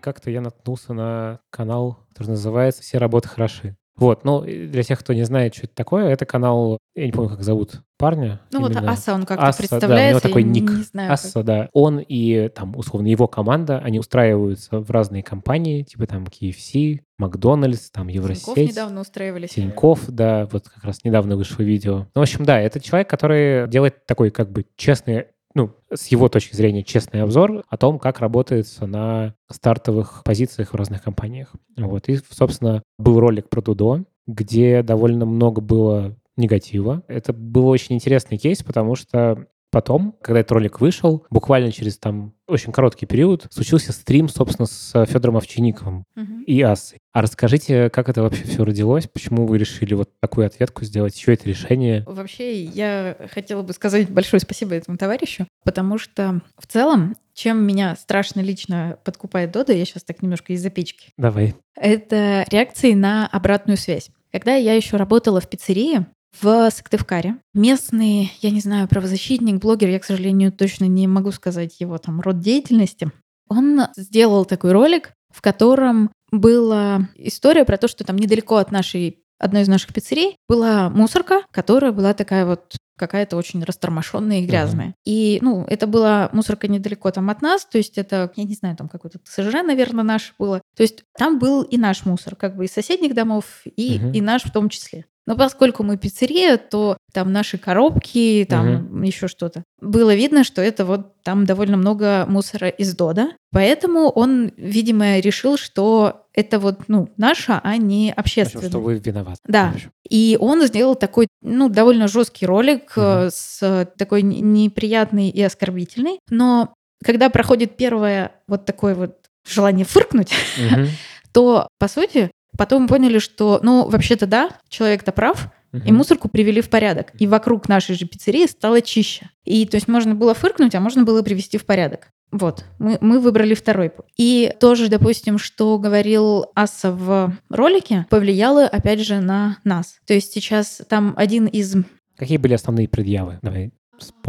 [SPEAKER 1] Как-то я наткнулся на канал, который называется «Все работы хороши». Вот, ну, для тех, кто не знает, что это такое, это канал, я не помню, как зовут парня.
[SPEAKER 2] Ну именно. вот Аса он как-то Аса, представляется. Да, у него
[SPEAKER 1] такой ник.
[SPEAKER 2] Не знаю,
[SPEAKER 1] Аса, как... да. Он и, там, условно, его команда, они устраиваются в разные компании, типа там KFC, Макдональдс, там Евросеть. Тинькофф
[SPEAKER 2] недавно устраивались.
[SPEAKER 1] Тинькофф, да, вот как раз недавно вышло видео. Ну, в общем, да, это человек, который делает такой как бы честный ну, с его точки зрения, честный обзор о том, как работается на стартовых позициях в разных компаниях. Вот. И, собственно, был ролик про Дудо, где довольно много было негатива. Это был очень интересный кейс, потому что Потом, когда этот ролик вышел, буквально через там очень короткий период, случился стрим, собственно, с Федором Овчинниковым
[SPEAKER 2] Мгм.
[SPEAKER 1] и Ассой. А расскажите, как это вообще все родилось? Почему вы решили вот такую ответку сделать? Еще это решение?
[SPEAKER 2] Вообще, я хотела бы сказать большое спасибо этому товарищу, потому что в целом, чем меня страшно лично подкупает Дода, я сейчас так немножко из-за печки,
[SPEAKER 1] Давай.
[SPEAKER 2] это реакции на обратную связь. Когда я еще работала в пиццерии в Сыктывкаре, местный, я не знаю, правозащитник, блогер, я, к сожалению, точно не могу сказать его там род деятельности, он сделал такой ролик, в котором была история про то, что там недалеко от нашей одной из наших пиццерий была мусорка, которая была такая вот какая-то очень растормошенная и грязная. И, ну, это была мусорка недалеко там от нас, то есть это, я не знаю, там какой-то ТСЖ, наверное, наш было. То есть там был и наш мусор, как бы из соседних домов, и,
[SPEAKER 1] Мгм.
[SPEAKER 2] и наш в том числе. Но поскольку мы пиццерия, то там наши коробки, там еще что-то. Было видно, что это вот там довольно много мусора из Дода. Поэтому он, видимо, решил, что это вот, ну, наше, а не общественное.
[SPEAKER 1] что вы виноваты.
[SPEAKER 2] Да. И он сделал такой, ну, довольно жесткий ролик э, с такой н- неприятный и оскорбительный. Но когда проходит первое вот такое вот желание фыркнуть,
[SPEAKER 1] Мгм.
[SPEAKER 2] то, по сути, потом поняли, что, ну, вообще-то да, человек-то прав, и мусорку привели в порядок. И вокруг нашей же пиццерии стало чище. И то есть можно было фыркнуть, а можно было привести в порядок. Вот, мы, мы выбрали второй путь. И тоже, допустим, что говорил Аса в ролике, повлияло, опять же, на нас. То есть сейчас там один из...
[SPEAKER 1] Какие были основные предъявы? Давай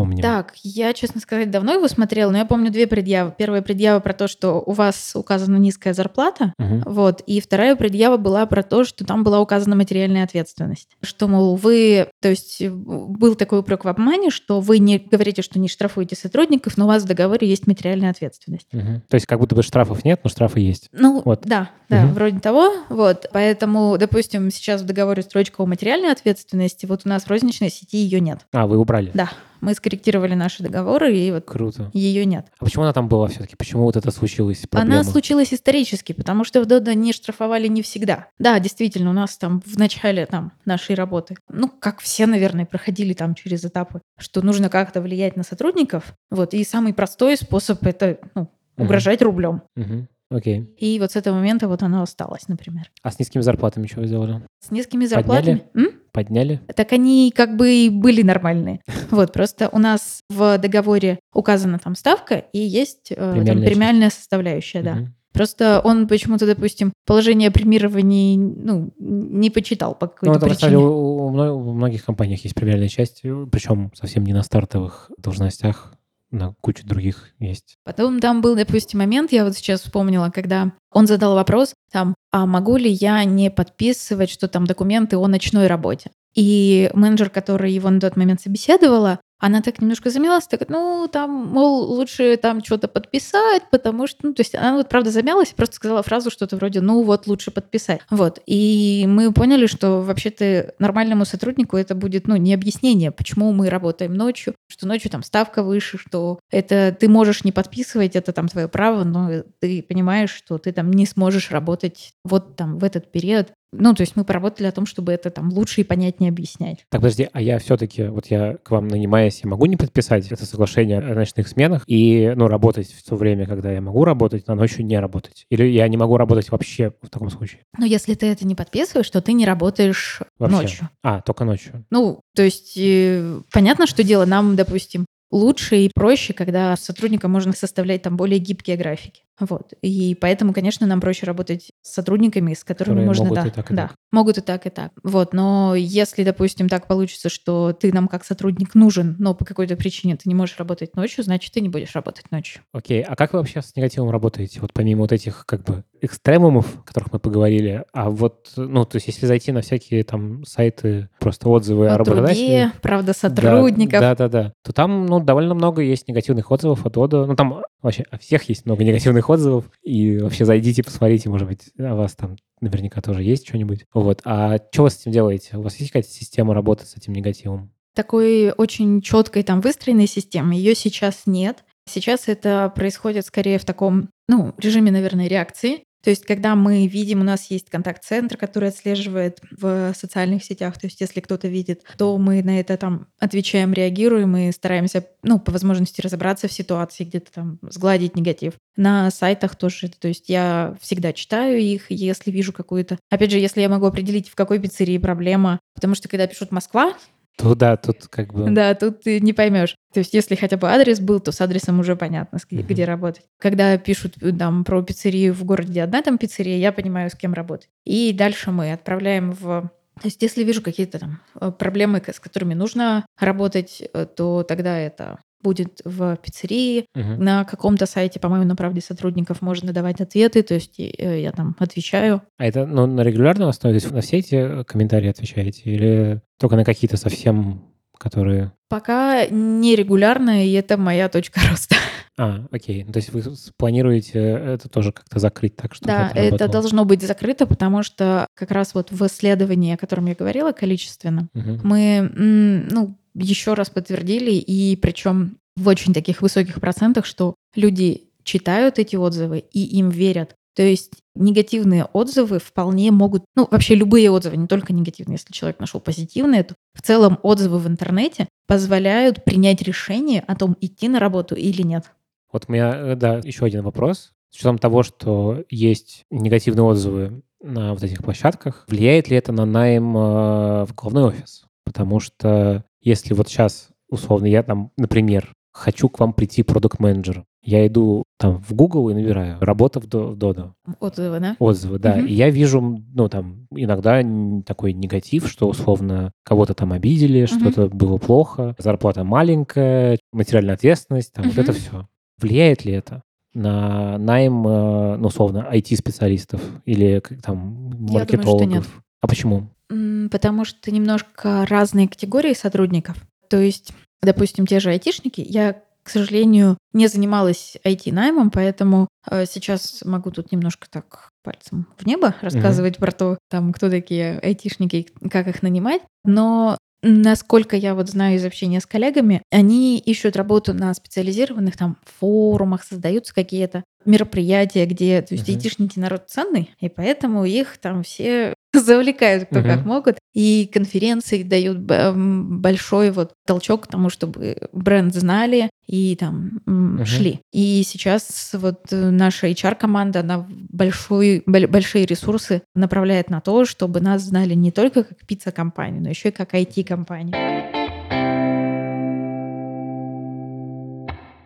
[SPEAKER 1] вспомним.
[SPEAKER 2] Так, я, честно сказать, давно его смотрела, но я помню две предъявы. Первая предъява про то, что у вас указана низкая зарплата,
[SPEAKER 1] Мгм.
[SPEAKER 2] вот. И вторая предъява была про то, что там была указана материальная ответственность. Что, мол, вы... То есть э, был такой упрек в обмане, что вы не говорите, что не штрафуете сотрудников, но у вас в договоре есть материальная ответственность.
[SPEAKER 1] Мгм. То есть как будто бы штрафов нет, но штрафы есть.
[SPEAKER 2] Ну,
[SPEAKER 1] Вот.
[SPEAKER 2] да, да,
[SPEAKER 1] Мгм.
[SPEAKER 2] вроде того. Вот. Поэтому, допустим, сейчас в договоре строчка о материальной ответственности, вот у нас в розничной сети ее нет.
[SPEAKER 1] А, вы убрали?
[SPEAKER 2] Да, мы скорректировали наши договоры, и вот
[SPEAKER 1] Круто.
[SPEAKER 2] ее нет.
[SPEAKER 1] А почему она там была все-таки? Почему вот это случилось? Проблема?
[SPEAKER 2] Она случилась исторически, потому что в Дода не штрафовали не всегда. Да, действительно, у нас там в начале там, нашей работы, ну, как все, наверное, проходили там через этапы, что нужно как-то влиять на сотрудников. Вот, и самый простой способ — это ну,
[SPEAKER 1] Мгм.
[SPEAKER 2] угрожать рублем.
[SPEAKER 1] Мгм. Окей.
[SPEAKER 2] И вот с этого момента вот оно осталось, например.
[SPEAKER 1] А с низкими зарплатами что вы сделали?
[SPEAKER 2] С низкими зарплатами... М?
[SPEAKER 1] Подняли?
[SPEAKER 2] Так они как бы и были нормальные. Вот, просто у нас в договоре указана там ставка, и есть э, там
[SPEAKER 1] Премиальная
[SPEAKER 2] составляющая, да.
[SPEAKER 1] Мгм.
[SPEAKER 2] Просто он почему-то, допустим, положение премирований ну, не почитал по
[SPEAKER 1] Ну,
[SPEAKER 2] какой-то
[SPEAKER 1] это, на самом
[SPEAKER 2] причине.
[SPEAKER 1] деле, у, у многих компаниях есть премиальная часть, причем совсем не на стартовых должностях, на куче других есть.
[SPEAKER 2] Потом там был, допустим, момент, я вот сейчас вспомнила, когда он задал вопрос, там, а могу ли я не подписывать, что там документы о ночной работе? И менеджер, который его на тот момент собеседовала, она так немножко замялась, так, ну, там, мол, лучше там что-то подписать, потому что, ну, то есть она вот правда замялась и просто сказала фразу что-то вроде, ну, вот, лучше подписать. Вот. И мы поняли, что вообще-то нормальному сотруднику это будет, ну, не объяснение, почему мы работаем ночью, что ночью там ставка выше, что это ты можешь не подписывать, это там твое право, но ты понимаешь, что ты там не сможешь работать вот там в этот период. Ну, то есть мы поработали о том, чтобы это там лучше и понятнее объяснять.
[SPEAKER 1] Так, подожди, а я все-таки, вот я к вам нанимаясь, я могу не подписать это соглашение о ночных сменах и, ну, работать в то время, когда я могу работать, а ночью не работать? Или я не могу работать вообще в таком случае?
[SPEAKER 2] Но если ты это не подписываешь, то ты не работаешь
[SPEAKER 1] Вообще?
[SPEAKER 2] ночью.
[SPEAKER 1] А, только ночью.
[SPEAKER 2] Ну, то есть э, понятно, что дело нам, допустим, лучше и проще, когда с сотрудником можно составлять там более гибкие графики. Вот. И поэтому, конечно, нам проще работать с сотрудниками, с которыми
[SPEAKER 1] Которые
[SPEAKER 2] можно,
[SPEAKER 1] могут
[SPEAKER 2] да,
[SPEAKER 1] и так, и
[SPEAKER 2] да,
[SPEAKER 1] так.
[SPEAKER 2] могут и так, и так. Вот. Но если, допустим, так получится, что ты нам как сотрудник нужен, но по какой-то причине ты не можешь работать ночью, значит, ты не будешь работать ночью.
[SPEAKER 1] Окей, а как вы вообще с негативом работаете? Вот помимо вот этих как бы экстремумов, о которых мы поговорили, а вот, ну, то есть если зайти на всякие там сайты, просто отзывы о
[SPEAKER 2] О труде,
[SPEAKER 1] работодателе,
[SPEAKER 2] правда, сотрудников.
[SPEAKER 1] Да, да, да. То там, ну, довольно много есть негативных отзывов от Ода. Ну, там вообще о всех есть много негативных отзывов. И вообще зайдите, посмотрите, может быть, о вас там наверняка тоже есть что-нибудь. Вот. А что вы с этим делаете? У вас есть какая-то система работы с этим негативом?
[SPEAKER 2] такой очень четкой там выстроенной системы. Ее сейчас нет. Сейчас это происходит скорее в таком, ну, режиме, наверное, реакции. То есть, когда мы видим, у нас есть контакт-центр, который отслеживает в социальных сетях, то есть, если кто-то видит, то мы на это там отвечаем, реагируем и стараемся, ну, по возможности разобраться в ситуации, где-то там сгладить негатив. На сайтах тоже, то есть, я всегда читаю их, если вижу какую-то... Опять же, если я могу определить, в какой пиццерии проблема, потому что, когда пишут «Москва»,
[SPEAKER 1] то да, тут как бы...
[SPEAKER 2] Да, тут ты не поймешь. То есть, если хотя бы адрес был, то с адресом уже понятно, где, mm-hmm. где работать. Когда пишут э, там про пиццерию в городе, одна там пиццерия, я понимаю, с кем работать. И дальше мы отправляем в то есть, если вижу какие-то там э, проблемы, с которыми нужно работать, э, то тогда это будет в пиццерии. Угу. На каком-то сайте, по-моему, на правде сотрудников можно давать ответы, то есть э, я там отвечаю.
[SPEAKER 1] А это ну, на регулярной основе? То есть на все эти комментарии отвечаете? Или только на какие-то совсем, которые...
[SPEAKER 2] Пока нерегулярно, и это моя точка роста.
[SPEAKER 1] А, окей. То есть вы планируете это тоже как-то закрыть так, что
[SPEAKER 2] Да, это, это должно быть закрыто, потому что как раз вот в исследовании, о котором я говорила, количественно, угу. мы, ну, еще раз подтвердили, и причем в очень таких высоких процентах, что люди читают эти отзывы и им верят. То есть негативные отзывы вполне могут, ну вообще любые отзывы, не только негативные, если человек нашел позитивные, то в целом отзывы в интернете позволяют принять решение о том, идти на работу или нет.
[SPEAKER 1] Вот у меня, э, да, еще один вопрос. С учетом того, что есть негативные отзывы на вот этих площадках, влияет ли это на найм э, в главной офис? Потому что если вот сейчас, условно, я там, например, хочу к вам прийти продукт менеджером я иду там в Google и набираю «работа в Dodo».
[SPEAKER 2] Отзывы, да?
[SPEAKER 1] Отзывы, да. Угу. И я вижу, ну, там, иногда такой негатив, что, условно, кого-то там обидели, угу. что-то было плохо, зарплата маленькая, материальная ответственность, там, угу. вот это все. Влияет ли это? на найм, э, ну, условно, IT-специалистов или там маркетологов? Я думаю, что нет. А почему?
[SPEAKER 2] Потому что немножко разные категории сотрудников. То есть, допустим, те же айтишники, я к сожалению, не занималась IT-наймом, поэтому э, сейчас могу тут немножко так пальцем в небо рассказывать mm-hmm. про то, там, кто такие айтишники, как их нанимать. Но Насколько я вот знаю из общения с коллегами, они ищут работу на специализированных там форумах, создаются какие-то мероприятия, где, то есть, uh-huh. айтишники народ ценный, и поэтому их там все завлекают кто uh-huh. как могут. И конференции дают большой вот толчок к тому, чтобы бренд знали и там uh-huh. шли. И сейчас вот наша HR-команда, она большой, большие ресурсы направляет на то, чтобы нас знали не только как пицца-компанию, но еще и как IT-компанию.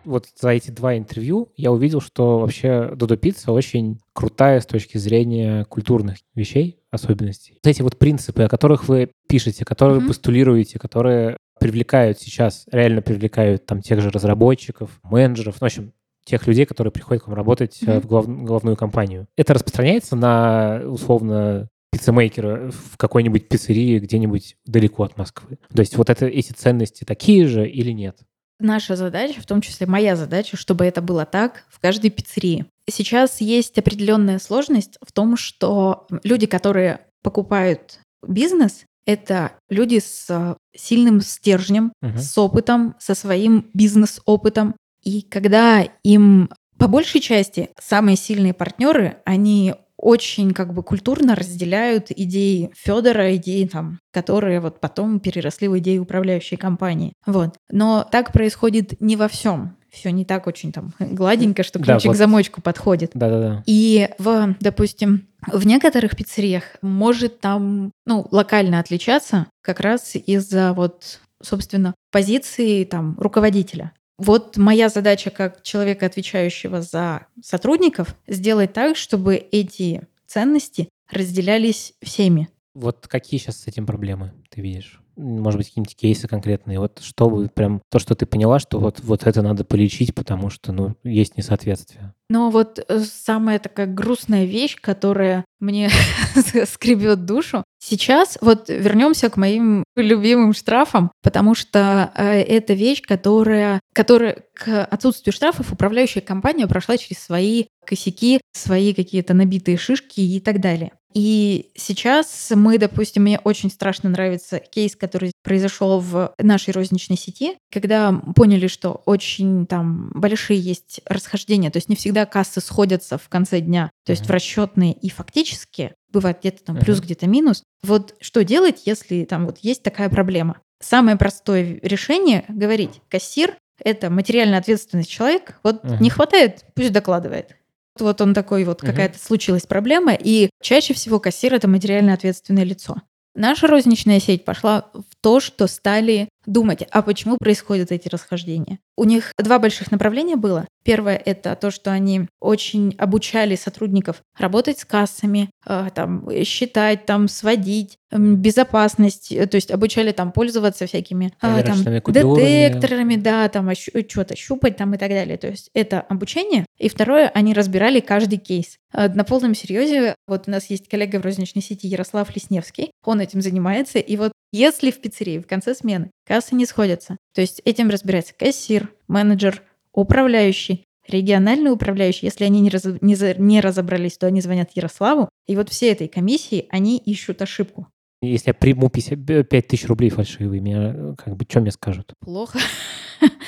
[SPEAKER 1] Вот за эти два интервью я увидел, что вообще Додо Пицца очень крутая с точки зрения культурных вещей, особенностей. Вот эти вот принципы, о которых вы пишете, которые mm-hmm. постулируете, которые привлекают сейчас, реально привлекают там тех же разработчиков, менеджеров, ну, в общем, тех людей, которые приходят к вам работать mm-hmm. в глав, главную компанию. Это распространяется на, условно, пиццемейкера в какой-нибудь пиццерии где-нибудь далеко от Москвы? То есть вот это, эти ценности такие же или нет?
[SPEAKER 2] Наша задача, в том числе моя задача, чтобы это было так в каждой пиццерии. Сейчас есть определенная сложность в том, что люди, которые покупают бизнес, это люди с сильным стержнем, угу. с опытом, со своим бизнес-опытом. И когда им по большей части самые сильные партнеры, они очень как бы культурно разделяют идеи Федора, идеи там, которые вот потом переросли в идеи управляющей компании. Вот. Но так происходит не во всем. Все не так очень там гладенько, что ключик да, вот. к замочку подходит.
[SPEAKER 1] Да-да-да.
[SPEAKER 2] И в, допустим, в некоторых пиццериях может там, ну, локально отличаться как раз из-за вот собственно, позиции там руководителя. Вот моя задача как человека, отвечающего за сотрудников, сделать так, чтобы эти ценности разделялись всеми.
[SPEAKER 1] Вот какие сейчас с этим проблемы ты видишь? Может быть, какие-нибудь кейсы конкретные. Вот что вы прям, то, что ты поняла, что вот, вот это надо полечить, потому что, ну, есть несоответствие.
[SPEAKER 2] Ну, вот э, самая такая грустная вещь, которая мне скребет душу. Сейчас вот вернемся к моим любимым штрафам, потому что э, это вещь, которая, которая к отсутствию штрафов управляющая компания прошла через свои косяки, свои какие-то набитые шишки и так далее. И сейчас мы, допустим, мне очень страшно нравится кейс, который произошел в нашей розничной сети, когда поняли, что очень там большие есть расхождения, то есть не всегда кассы сходятся в конце дня, то есть в расчетные и фактически бывает где-то там плюс, где-то минус. Вот что делать, если там вот есть такая проблема? Самое простое решение — говорить, кассир — это материально ответственный человек, вот не хватает, пусть докладывает. Вот он такой, вот какая-то случилась проблема, и чаще всего кассир — это материально ответственное лицо. Наша розничная сеть пошла в то, что стали думать, а почему происходят эти расхождения. У них два больших направления было. Первое — это то, что они очень обучали сотрудников работать с кассами, э, там, считать, там, сводить, безопасность, э, то есть обучали там пользоваться всякими э, там, детекторами, да, там, э, что-то щупать там и так далее. То есть это обучение. И второе, они разбирали каждый кейс. На полном серьезе, вот у нас есть коллега в розничной сети Ярослав Лесневский, он этим занимается, и вот если в пиццерии в конце смены кассы не сходятся, то есть этим разбирается кассир, менеджер, управляющий, региональный управляющий, если они не, раз, не, за, не разобрались, то они звонят Ярославу, и вот все этой комиссии, они ищут ошибку.
[SPEAKER 1] Если я приму 50, 5 тысяч рублей фальшивые, меня, как бы, что мне скажут?
[SPEAKER 2] Плохо.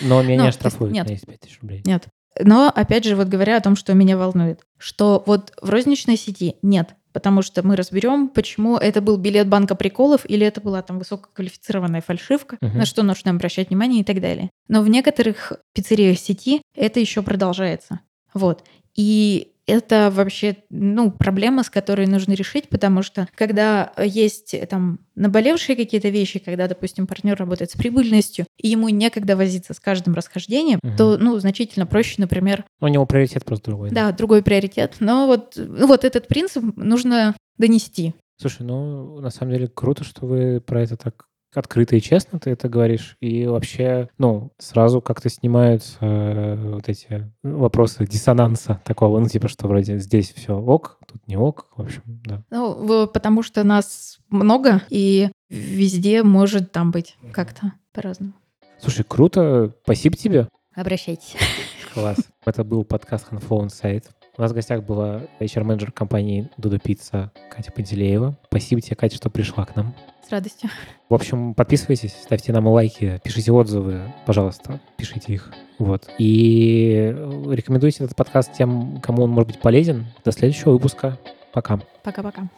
[SPEAKER 1] Но меня не оштрафуют, нет. есть 5 тысяч рублей.
[SPEAKER 2] Нет. Но, опять же, вот говоря о том, что меня волнует, что вот в розничной сети нет потому что мы разберем, почему это был билет банка приколов или это была там высококвалифицированная фальшивка, uh-huh. на что нужно обращать внимание и так далее. Но в некоторых пиццериях сети это еще продолжается. Вот. И это вообще, ну, проблема, с которой нужно решить, потому что когда есть э, там наболевшие какие-то вещи, когда, допустим, партнер работает с прибыльностью, и ему некогда возиться с каждым расхождением, угу. то, ну, значительно проще, например...
[SPEAKER 1] У него приоритет просто другой.
[SPEAKER 2] Да, да другой приоритет. Но вот, ну, вот этот принцип нужно донести.
[SPEAKER 1] Слушай, ну, на самом деле круто, что вы про это так открыто и честно ты это говоришь, и вообще, ну, сразу как-то снимаются э, вот эти вопросы диссонанса такого, ну, типа, что вроде здесь все ок, тут не ок, в общем, да.
[SPEAKER 2] Ну, потому что нас много, и везде может там быть как-то по-разному.
[SPEAKER 1] Слушай, круто, спасибо тебе.
[SPEAKER 2] Обращайтесь.
[SPEAKER 1] Класс. Это был подкаст Handphone Сайт. У нас в гостях была HR-менеджер компании Дудо Пицца Катя Пантелеева. Спасибо тебе, Катя, что пришла к нам.
[SPEAKER 2] С радостью.
[SPEAKER 1] В общем, подписывайтесь, ставьте нам лайки, пишите отзывы, пожалуйста, пишите их. Вот. И рекомендуйте этот подкаст тем, кому он может быть полезен. До следующего выпуска. Пока.
[SPEAKER 2] Пока-пока.